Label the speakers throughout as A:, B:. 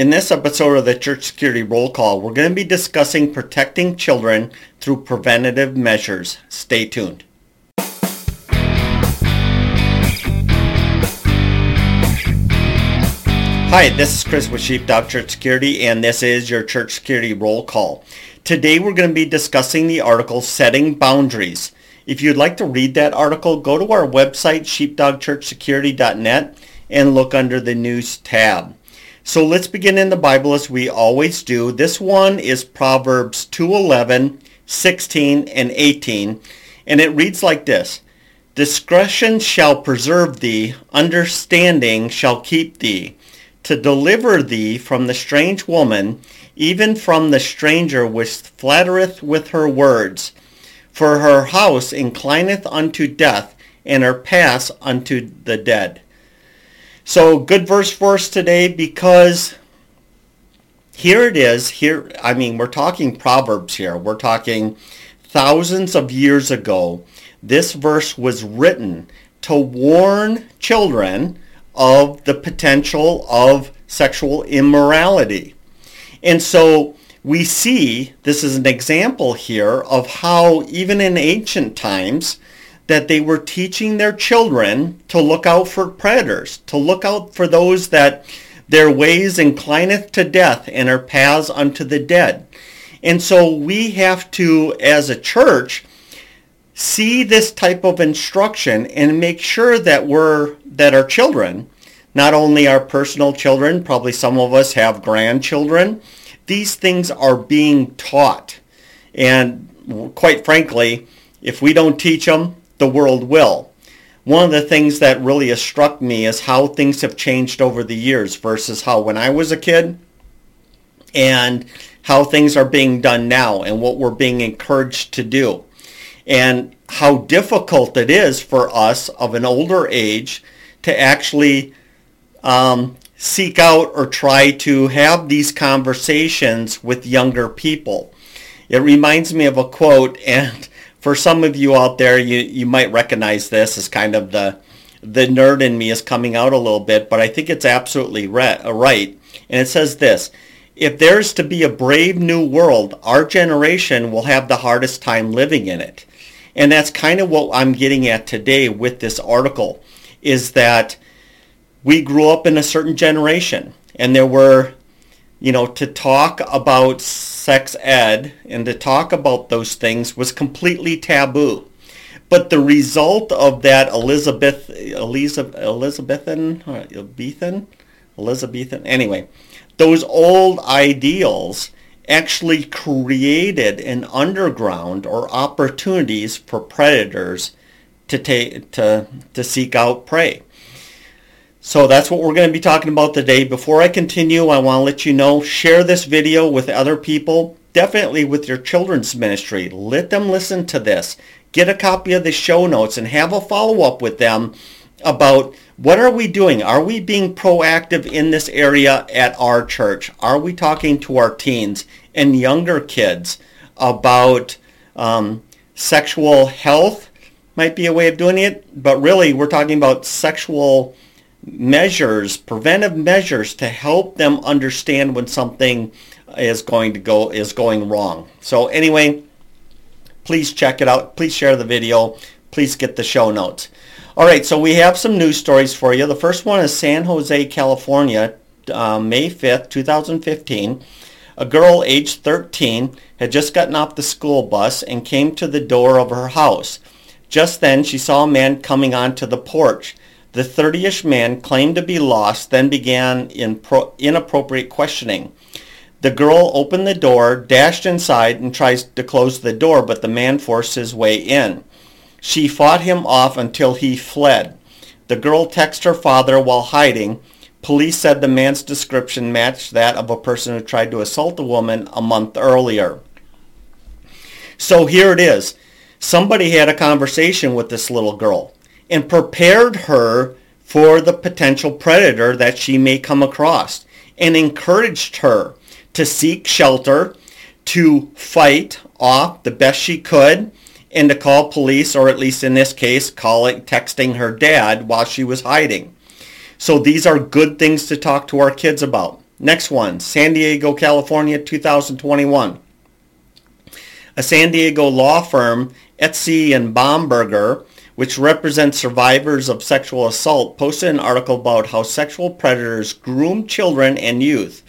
A: In this episode of the Church Security Roll Call, we're going to be discussing protecting children through preventative measures. Stay tuned. Hi, this is Chris with Sheepdog Church Security, and this is your Church Security Roll Call. Today we're going to be discussing the article Setting Boundaries. If you'd like to read that article, go to our website, sheepdogchurchsecurity.net, and look under the News tab. So let's begin in the Bible as we always do. This one is Proverbs 2:11, 16, and 18, and it reads like this. Discretion shall preserve thee, understanding shall keep thee to deliver thee from the strange woman, even from the stranger which flattereth with her words. For her house inclineth unto death, and her paths unto the dead. So good verse for us today because here it is. Here, I mean, we're talking Proverbs here. We're talking thousands of years ago. This verse was written to warn children of the potential of sexual immorality. And so we see this is an example here of how even in ancient times that they were teaching their children to look out for predators, to look out for those that their ways inclineth to death and their paths unto the dead. And so we have to, as a church, see this type of instruction and make sure that we're that our children, not only our personal children, probably some of us have grandchildren, these things are being taught. And quite frankly, if we don't teach them, the world will. One of the things that really has struck me is how things have changed over the years versus how when I was a kid and how things are being done now and what we're being encouraged to do and how difficult it is for us of an older age to actually um, seek out or try to have these conversations with younger people. It reminds me of a quote, and for some of you out there, you, you might recognize this as kind of the the nerd in me is coming out a little bit, but I think it's absolutely uh, right. And it says this, if there's to be a brave new world, our generation will have the hardest time living in it. And that's kind of what I'm getting at today with this article, is that we grew up in a certain generation and there were you know to talk about sex ed and to talk about those things was completely taboo. But the result of that elizabeth elizabeth elizabethan uh, elizabethan elizabethan? Anyway those old ideals actually created an underground or opportunities for predators to take to to seek out prey so that's what we're going to be talking about today. Before I continue, I want to let you know, share this video with other people, definitely with your children's ministry. Let them listen to this. Get a copy of the show notes and have a follow-up with them about what are we doing? Are we being proactive in this area at our church? Are we talking to our teens and younger kids about um, sexual health? Might be a way of doing it, but really we're talking about sexual measures, preventive measures to help them understand when something is going to go is going wrong. So anyway, please check it out. Please share the video. Please get the show notes. All right, so we have some news stories for you. The first one is San Jose, California, uh, May 5th, 2015. A girl aged 13 had just gotten off the school bus and came to the door of her house. Just then, she saw a man coming onto the porch. The 30ish man claimed to be lost, then began in inappropriate questioning. The girl opened the door, dashed inside, and tries to close the door, but the man forced his way in. She fought him off until he fled. The girl texted her father while hiding. Police said the man's description matched that of a person who tried to assault a woman a month earlier. So here it is. Somebody had a conversation with this little girl and prepared her for the potential predator that she may come across and encouraged her to seek shelter, to fight off the best she could, and to call police, or at least in this case, calling, texting her dad while she was hiding. So these are good things to talk to our kids about. Next one, San Diego, California, 2021. A San Diego law firm, Estey and Bomberger, which represents survivors of sexual assault, posted an article about how sexual predators groom children and youth.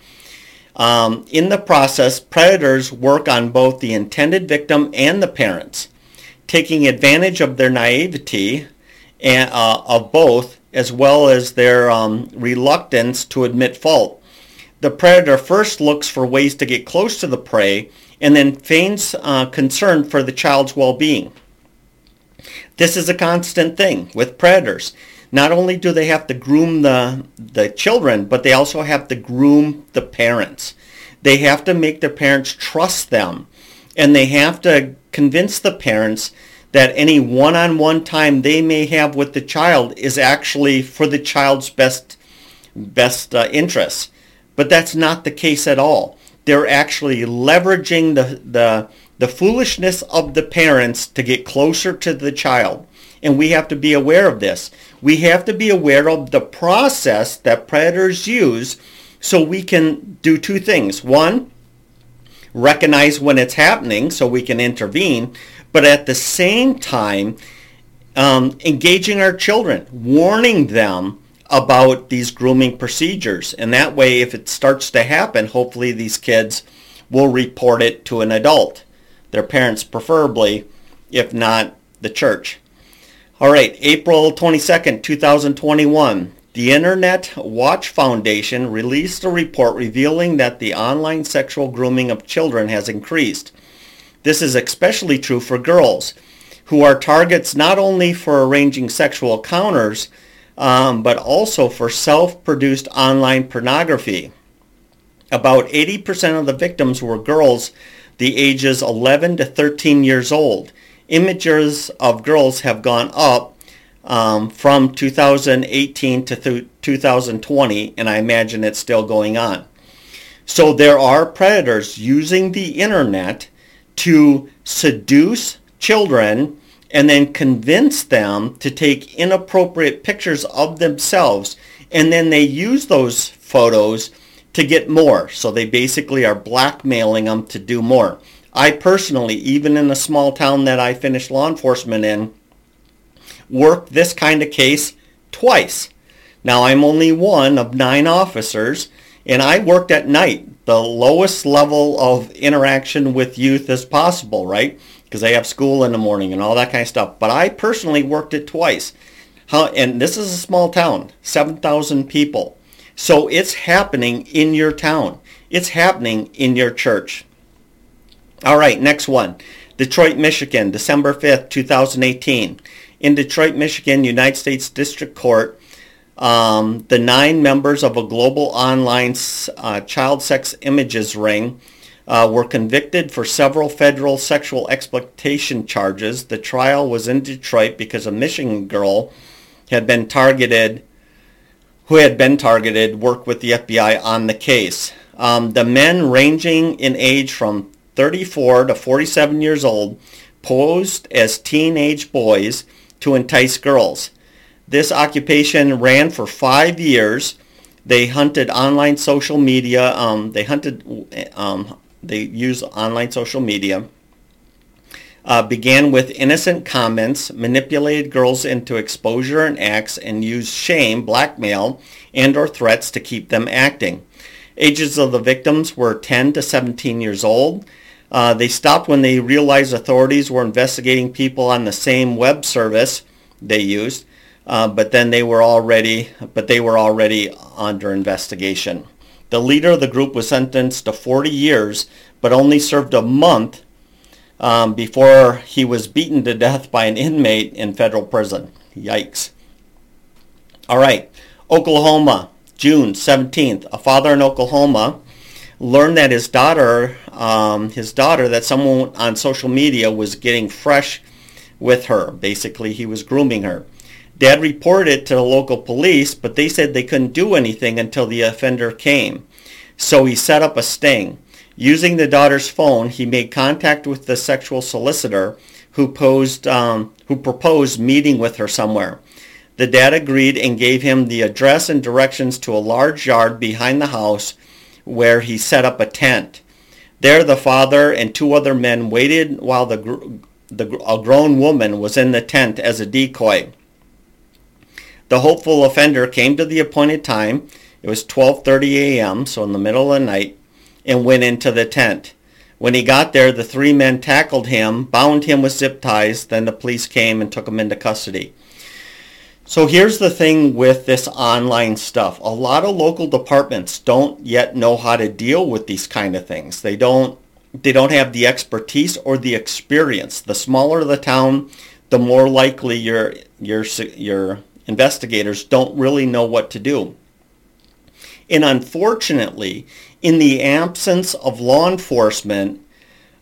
A: Um, in the process, predators work on both the intended victim and the parents, taking advantage of their naivety and, uh, of both, as well as their um, reluctance to admit fault. The predator first looks for ways to get close to the prey and then feigns uh, concern for the child's well-being. This is a constant thing with predators. Not only do they have to groom the, the children, but they also have to groom the parents. They have to make their parents trust them. And they have to convince the parents that any one-on-one time they may have with the child is actually for the child's best best uh, interests. But that's not the case at all. They're actually leveraging the, the, the foolishness of the parents to get closer to the child. And we have to be aware of this. We have to be aware of the process that predators use so we can do two things. One, recognize when it's happening so we can intervene, but at the same time, um, engaging our children, warning them about these grooming procedures. And that way, if it starts to happen, hopefully these kids will report it to an adult, their parents preferably, if not the church. All right, April 22nd, 2021. The Internet Watch Foundation released a report revealing that the online sexual grooming of children has increased. This is especially true for girls, who are targets not only for arranging sexual encounters, um, but also for self-produced online pornography. About 80% of the victims were girls the ages 11 to 13 years old. Images of girls have gone up um, from 2018 to th- 2020, and I imagine it's still going on. So there are predators using the internet to seduce children and then convince them to take inappropriate pictures of themselves and then they use those photos to get more. So they basically are blackmailing them to do more. I personally, even in the small town that I finished law enforcement in, worked this kind of case twice. Now I'm only one of nine officers and I worked at night, the lowest level of interaction with youth as possible, right? because they have school in the morning and all that kind of stuff. But I personally worked it twice. How, and this is a small town, 7,000 people. So it's happening in your town. It's happening in your church. All right, next one. Detroit, Michigan, December 5th, 2018. In Detroit, Michigan, United States District Court, um, the nine members of a global online uh, child sex images ring uh, were convicted for several federal sexual exploitation charges. The trial was in Detroit because a Michigan girl had been targeted, who had been targeted, worked with the FBI on the case. Um, the men ranging in age from 34 to 47 years old posed as teenage boys to entice girls. This occupation ran for five years. They hunted online social media. Um, they hunted um, they use online social media, uh, began with innocent comments, manipulated girls into exposure and acts, and used shame, blackmail, and or threats to keep them acting. Ages of the victims were 10 to 17 years old. Uh, they stopped when they realized authorities were investigating people on the same web service they used, uh, but then they were already, but they were already under investigation. The leader of the group was sentenced to 40 years, but only served a month um, before he was beaten to death by an inmate in federal prison. Yikes. All right, Oklahoma, June 17th. A father in Oklahoma learned that his daughter, um, his daughter, that someone on social media was getting fresh with her. Basically, he was grooming her. Dad reported it to the local police, but they said they couldn't do anything until the offender came. So he set up a sting. Using the daughter's phone, he made contact with the sexual solicitor who, posed, um, who proposed meeting with her somewhere. The dad agreed and gave him the address and directions to a large yard behind the house where he set up a tent. There the father and two other men waited while the, the, a grown woman was in the tent as a decoy. The hopeful offender came to the appointed time. It was 12:30 a.m., so in the middle of the night, and went into the tent. When he got there, the three men tackled him, bound him with zip ties, then the police came and took him into custody. So here's the thing with this online stuff. A lot of local departments don't yet know how to deal with these kind of things. They don't they don't have the expertise or the experience. The smaller the town, the more likely your your your investigators don't really know what to do. And unfortunately, in the absence of law enforcement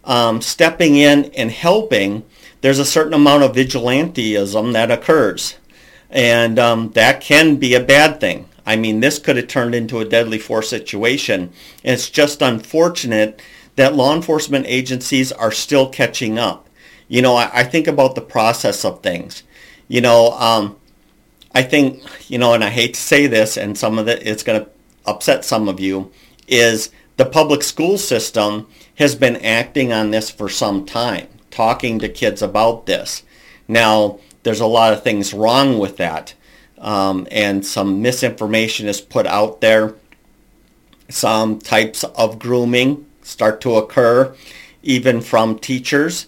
A: um, stepping in and helping, there's a certain amount of vigilanteism that occurs. And um, that can be a bad thing. I mean, this could have turned into a deadly force situation. And it's just unfortunate that law enforcement agencies are still catching up. You know, I, I think about the process of things. You know, um, I think, you know, and I hate to say this, and some of it, it's going to upset some of you, is the public school system has been acting on this for some time, talking to kids about this. Now, there's a lot of things wrong with that. Um, and some misinformation is put out there. Some types of grooming start to occur, even from teachers.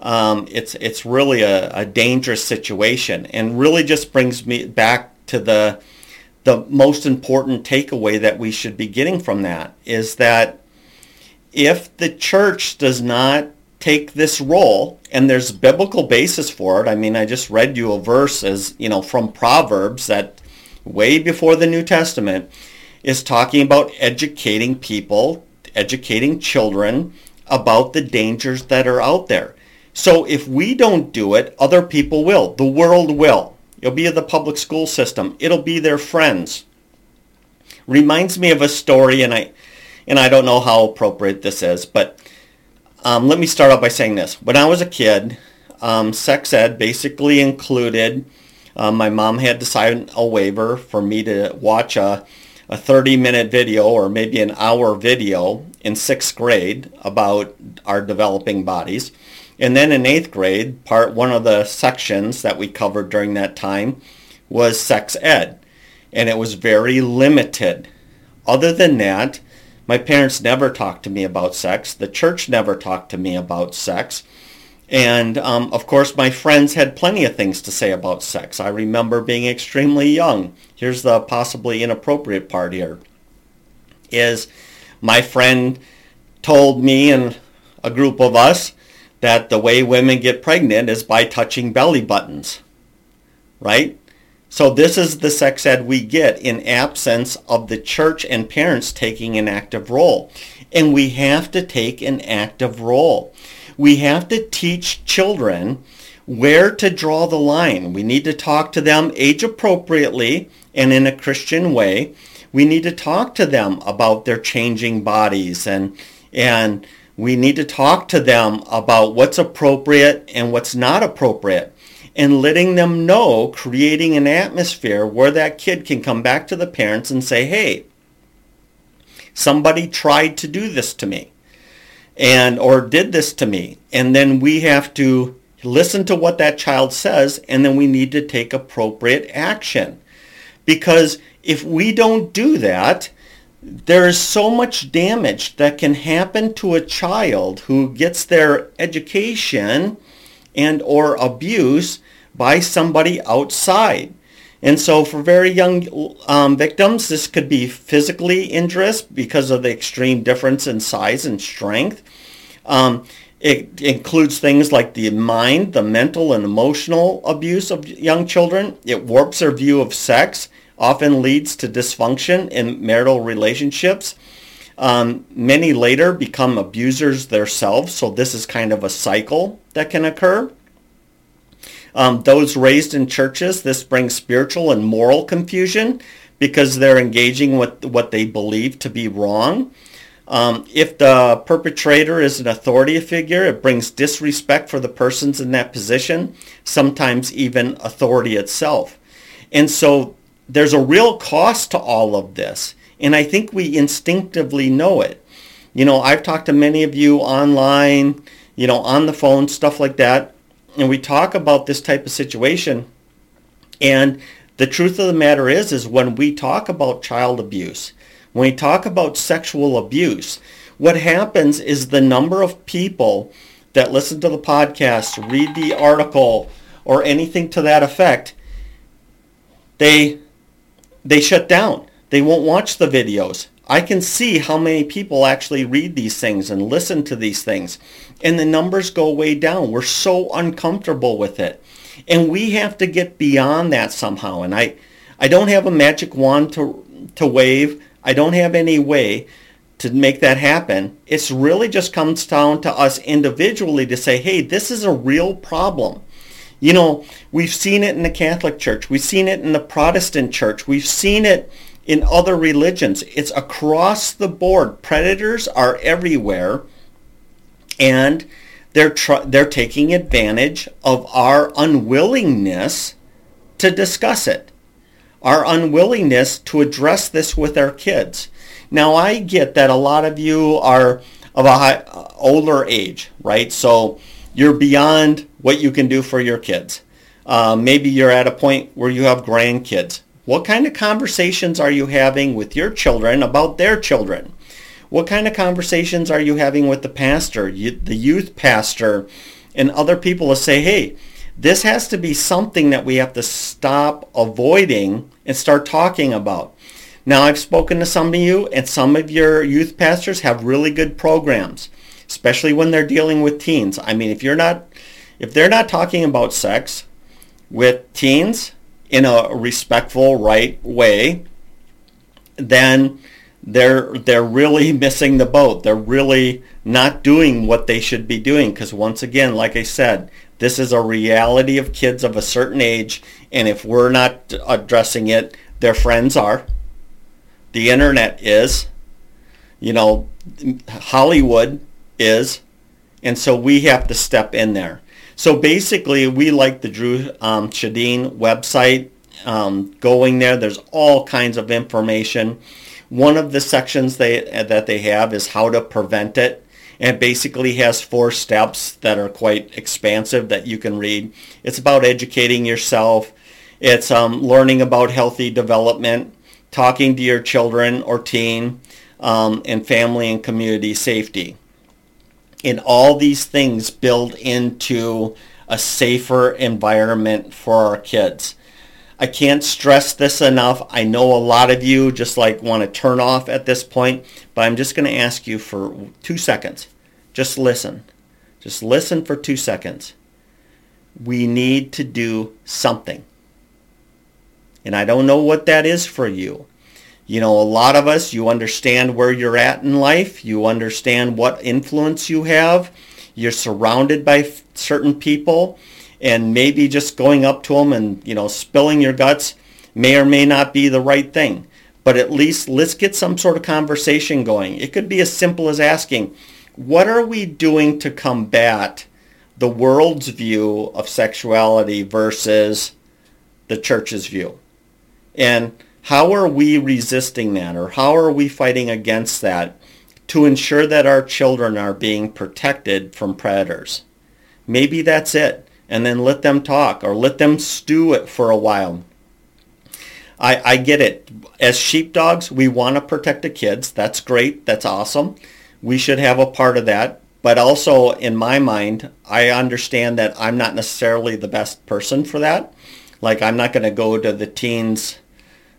A: Um, it's it's really a, a dangerous situation, and really just brings me back to the the most important takeaway that we should be getting from that is that if the church does not take this role and there's biblical basis for it. I mean, I just read you a verse as, you know, from Proverbs that way before the New Testament is talking about educating people, educating children about the dangers that are out there. So if we don't do it, other people will. The world will. It'll be the public school system. It'll be their friends. Reminds me of a story, and I, and I don't know how appropriate this is, but um, let me start out by saying this. When I was a kid, um, sex ed basically included um, my mom had to sign a waiver for me to watch a, a 30 minute video or maybe an hour video in sixth grade about our developing bodies. And then in eighth grade, part one of the sections that we covered during that time was sex ed. And it was very limited. Other than that, my parents never talked to me about sex. The church never talked to me about sex. And um, of course, my friends had plenty of things to say about sex. I remember being extremely young. Here's the possibly inappropriate part here. Is my friend told me and a group of us that the way women get pregnant is by touching belly buttons. Right? So this is the sex ed we get in absence of the church and parents taking an active role. And we have to take an active role. We have to teach children where to draw the line. We need to talk to them age appropriately and in a Christian way. We need to talk to them about their changing bodies and and we need to talk to them about what's appropriate and what's not appropriate and letting them know, creating an atmosphere where that kid can come back to the parents and say, hey, somebody tried to do this to me and or did this to me. And then we have to listen to what that child says and then we need to take appropriate action. Because if we don't do that, there is so much damage that can happen to a child who gets their education and or abuse by somebody outside. And so for very young um, victims, this could be physically injurious because of the extreme difference in size and strength. Um, it includes things like the mind, the mental and emotional abuse of young children. It warps their view of sex, often leads to dysfunction in marital relationships. Um, many later become abusers themselves, so this is kind of a cycle that can occur. Um, those raised in churches, this brings spiritual and moral confusion because they're engaging with what they believe to be wrong. Um, if the perpetrator is an authority figure, it brings disrespect for the persons in that position, sometimes even authority itself. And so there's a real cost to all of this. And I think we instinctively know it. You know, I've talked to many of you online, you know, on the phone, stuff like that. And we talk about this type of situation. And the truth of the matter is, is when we talk about child abuse, when we talk about sexual abuse, what happens is the number of people that listen to the podcast, read the article, or anything to that effect, they they shut down. They won't watch the videos. I can see how many people actually read these things and listen to these things. And the numbers go way down. We're so uncomfortable with it. And we have to get beyond that somehow. And I, I don't have a magic wand to, to wave. I don't have any way to make that happen. It's really just comes down to us individually to say, hey, this is a real problem. You know, we've seen it in the Catholic Church. We've seen it in the Protestant Church. We've seen it in other religions. It's across the board. Predators are everywhere. And they're, tr- they're taking advantage of our unwillingness to discuss it. Our unwillingness to address this with our kids. Now I get that a lot of you are of a high, older age, right? So you're beyond what you can do for your kids. Uh, maybe you're at a point where you have grandkids. What kind of conversations are you having with your children about their children? What kind of conversations are you having with the pastor, the youth pastor, and other people to say, hey, this has to be something that we have to stop avoiding and start talking about. Now, I've spoken to some of you, and some of your youth pastors have really good programs, especially when they're dealing with teens. I mean, if you're not if they're not talking about sex with teens in a respectful, right way, then they're they're really missing the boat. They're really not doing what they should be doing because once again, like I said, this is a reality of kids of a certain age and if we're not addressing it, their friends are. The internet is. You know, Hollywood is. And so we have to step in there. So basically, we like the Dru um, Sjodin website. Um, going there, there's all kinds of information. One of the sections they, that they have is how to prevent it. And it basically has four steps that are quite expansive that you can read. It's about educating yourself. It's um, learning about healthy development, talking to your children or teen, um, and family and community safety and all these things build into a safer environment for our kids. I can't stress this enough. I know a lot of you just like want to turn off at this point, but I'm just going to ask you for two seconds. Just listen. Just listen for two seconds. We need to do something. And I don't know what that is for you you know, a lot of us, you understand where you're at in life. You understand what influence you have. You're surrounded by certain people and maybe just going up to them and, you know, spilling your guts may or may not be the right thing. But at least let's get some sort of conversation going. It could be as simple as asking, what are we doing to combat the world's view of sexuality versus the church's view? And how are we resisting that or how are we fighting against that to ensure that our children are being protected from predators? Maybe that's it. And then let them talk or let them stew it for a while. I, I get it. As sheepdogs, we want to protect the kids. That's great. That's awesome. We should have a part of that. But also, in my mind, I understand that I'm not necessarily the best person for that. Like, I'm not going to go to the teens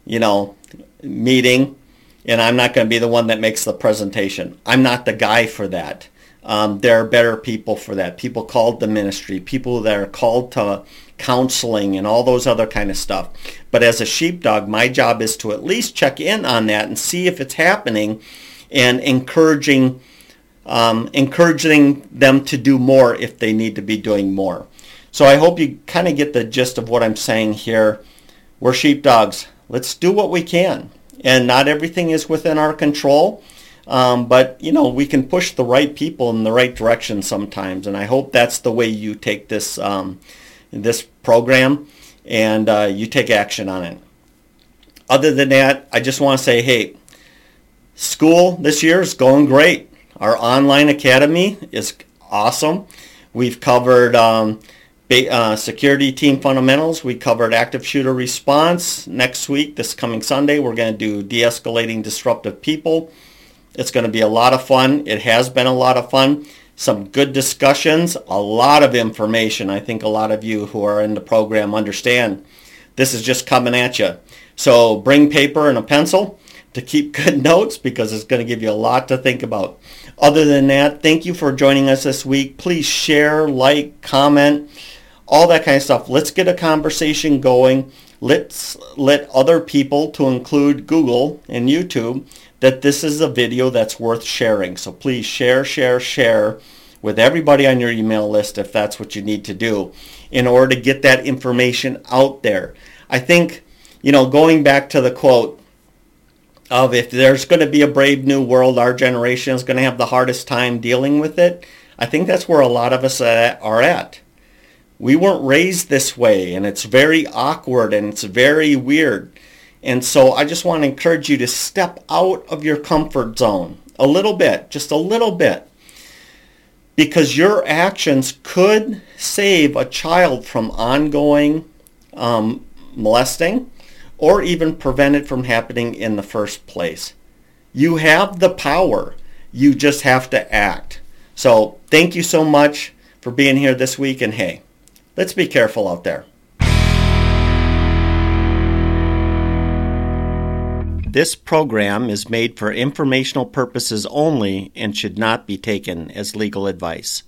A: you know, meeting, and I'm not going to be the one that makes the presentation. I'm not the guy for that. Um, there are better people for that. People called to ministry, people that are called to counseling and all those other kind of stuff. But as a sheepdog, my job is to at least check in on that and see if it's happening and encouraging um, encouraging them to do more if they need to be doing more. So I hope you kind of get the gist of what I'm saying here. We're sheepdogs let's do what we can. And not everything is within our control. Um, but you know we can push the right people in the right direction sometimes, and I hope that's the way you take this um, this program and uh, you take action on it. Other than that, I just want to say, hey, School this year is going great. Our online academy is awesome. We've covered um, uh, security team fundamentals. We covered active shooter response. Next week, this coming Sunday, we're going to do de-escalating disruptive people. It's going to be a lot of fun. It has been a lot of fun. Some good discussions, a lot of information. I think a lot of you who are in the program understand this is just coming at you. So bring paper and a pencil to keep good notes because it's going to give you a lot to think about. Other than that, thank you for joining us this week. Please share, like, comment all that kind of stuff. Let's get a conversation going. Let's let other people, to include Google and YouTube, that this is a video that's worth sharing. So please share, share, share with everybody on your email list if that's what you need to do in order to get that information out there. I think, you know, going back to the quote of if there's going to be a brave new world, our generation is going to have the hardest time dealing with it. I think that's where a lot of us are at we weren't raised this way and it's very awkward and it's very weird. And so I just want to encourage you to step out of your comfort zone a little bit, just a little bit. Because your actions could save a child from ongoing um, molesting or even prevent it from happening in the first place. You have the power. You just have to act. So thank you so much for being here this week and hey, Let's be careful out there. This program is made for informational purposes only and should not be taken as legal advice.